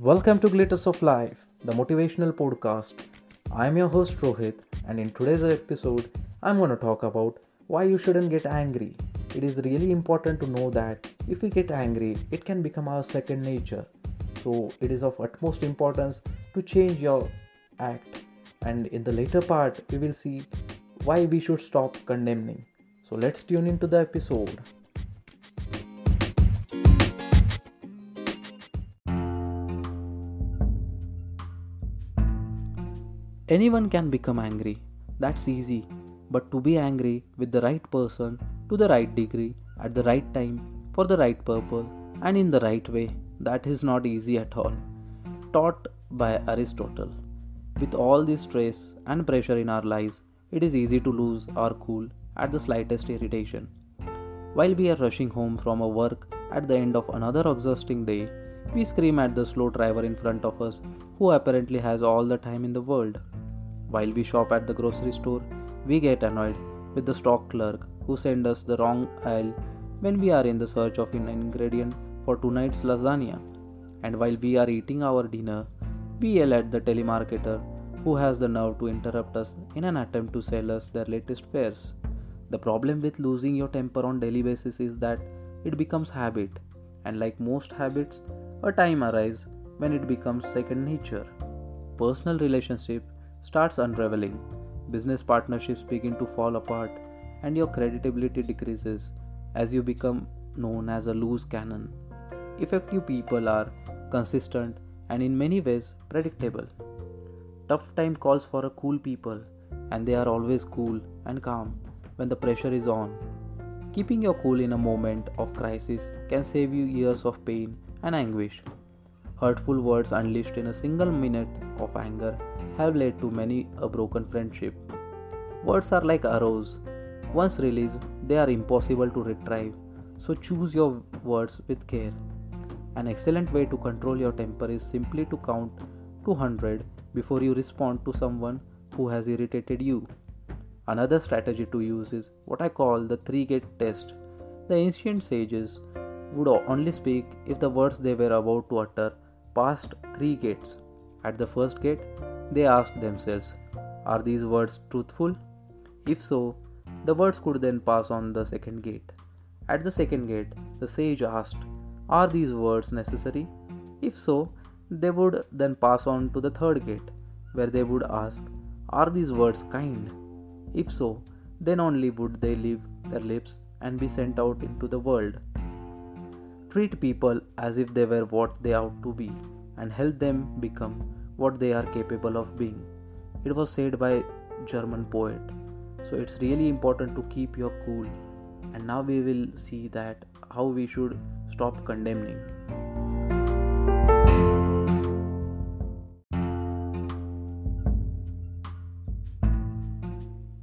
Welcome to Glitters of Life, the motivational podcast. I'm your host Rohit, and in today's episode, I'm going to talk about why you shouldn't get angry. It is really important to know that if we get angry, it can become our second nature. So, it is of utmost importance to change your act. And in the later part, we will see why we should stop condemning. So, let's tune into the episode. Anyone can become angry. That's easy. But to be angry with the right person, to the right degree, at the right time, for the right purpose, and in the right way, that is not easy at all. Taught by Aristotle. With all this stress and pressure in our lives, it is easy to lose our cool at the slightest irritation. While we are rushing home from a work at the end of another exhausting day, we scream at the slow driver in front of us who apparently has all the time in the world. While we shop at the grocery store, we get annoyed with the stock clerk who sends us the wrong aisle when we are in the search of an ingredient for tonight's lasagna. And while we are eating our dinner, we yell at the telemarketer who has the nerve to interrupt us in an attempt to sell us their latest fares. The problem with losing your temper on daily basis is that it becomes habit, and like most habits, a time arrives when it becomes second nature. Personal relationship starts unraveling, business partnerships begin to fall apart, and your credibility decreases as you become known as a loose cannon. Effective people are consistent and in many ways predictable. Tough time calls for a cool people, and they are always cool and calm when the pressure is on. Keeping your cool in a moment of crisis can save you years of pain and anguish. Hurtful words unleashed in a single minute of anger have led to many a broken friendship. Words are like arrows. Once released, they are impossible to retrieve, so choose your words with care. An excellent way to control your temper is simply to count 200 before you respond to someone who has irritated you. Another strategy to use is what I call the three gate test. The ancient sages would only speak if the words they were about to utter passed three gates. At the first gate, they asked themselves, Are these words truthful? If so, the words could then pass on the second gate. At the second gate, the sage asked, Are these words necessary? If so, they would then pass on to the third gate, where they would ask, Are these words kind? If so, then only would they leave their lips and be sent out into the world treat people as if they were what they ought to be and help them become what they are capable of being. It was said by German poet. So it's really important to keep your cool. And now we will see that how we should stop condemning.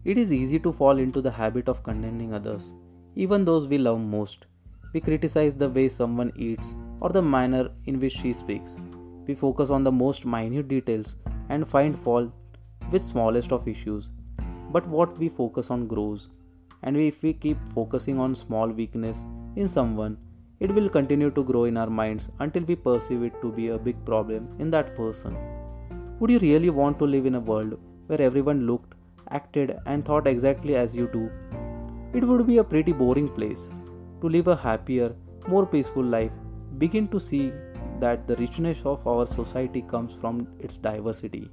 It is easy to fall into the habit of condemning others, even those we love most. We criticize the way someone eats or the manner in which she speaks. We focus on the most minute details and find fault with smallest of issues. But what we focus on grows. And if we keep focusing on small weakness in someone, it will continue to grow in our minds until we perceive it to be a big problem in that person. Would you really want to live in a world where everyone looked, acted, and thought exactly as you do? It would be a pretty boring place to live a happier, more peaceful life, begin to see that the richness of our society comes from its diversity.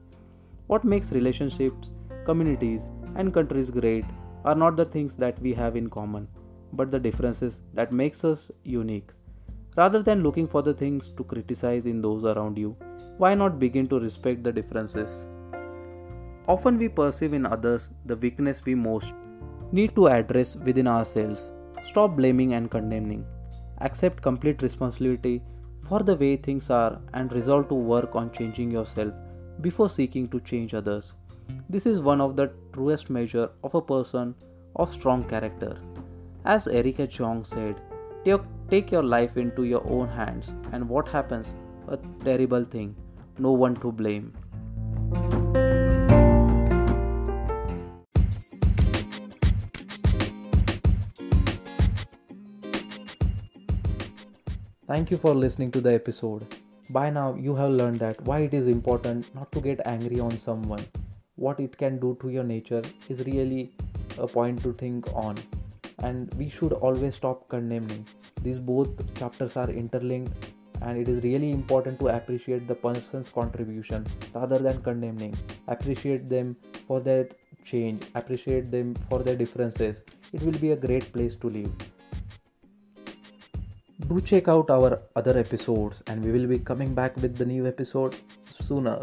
What makes relationships, communities, and countries great are not the things that we have in common, but the differences that makes us unique. Rather than looking for the things to criticize in those around you, why not begin to respect the differences? Often we perceive in others the weakness we most need to address within ourselves. Stop blaming and condemning. Accept complete responsibility for the way things are and resolve to work on changing yourself before seeking to change others. This is one of the truest measure of a person of strong character. As Erica Jong said, take your life into your own hands and what happens? A terrible thing. No one to blame. Thank you for listening to the episode. by now you have learned that why it is important not to get angry on someone. What it can do to your nature is really a point to think on. And we should always stop condemning. These both chapters are interlinked and it is really important to appreciate the person's contribution rather than condemning. Appreciate them for their change. Appreciate them for their differences. It will be a great place to live do check out our other episodes and we will be coming back with the new episode sooner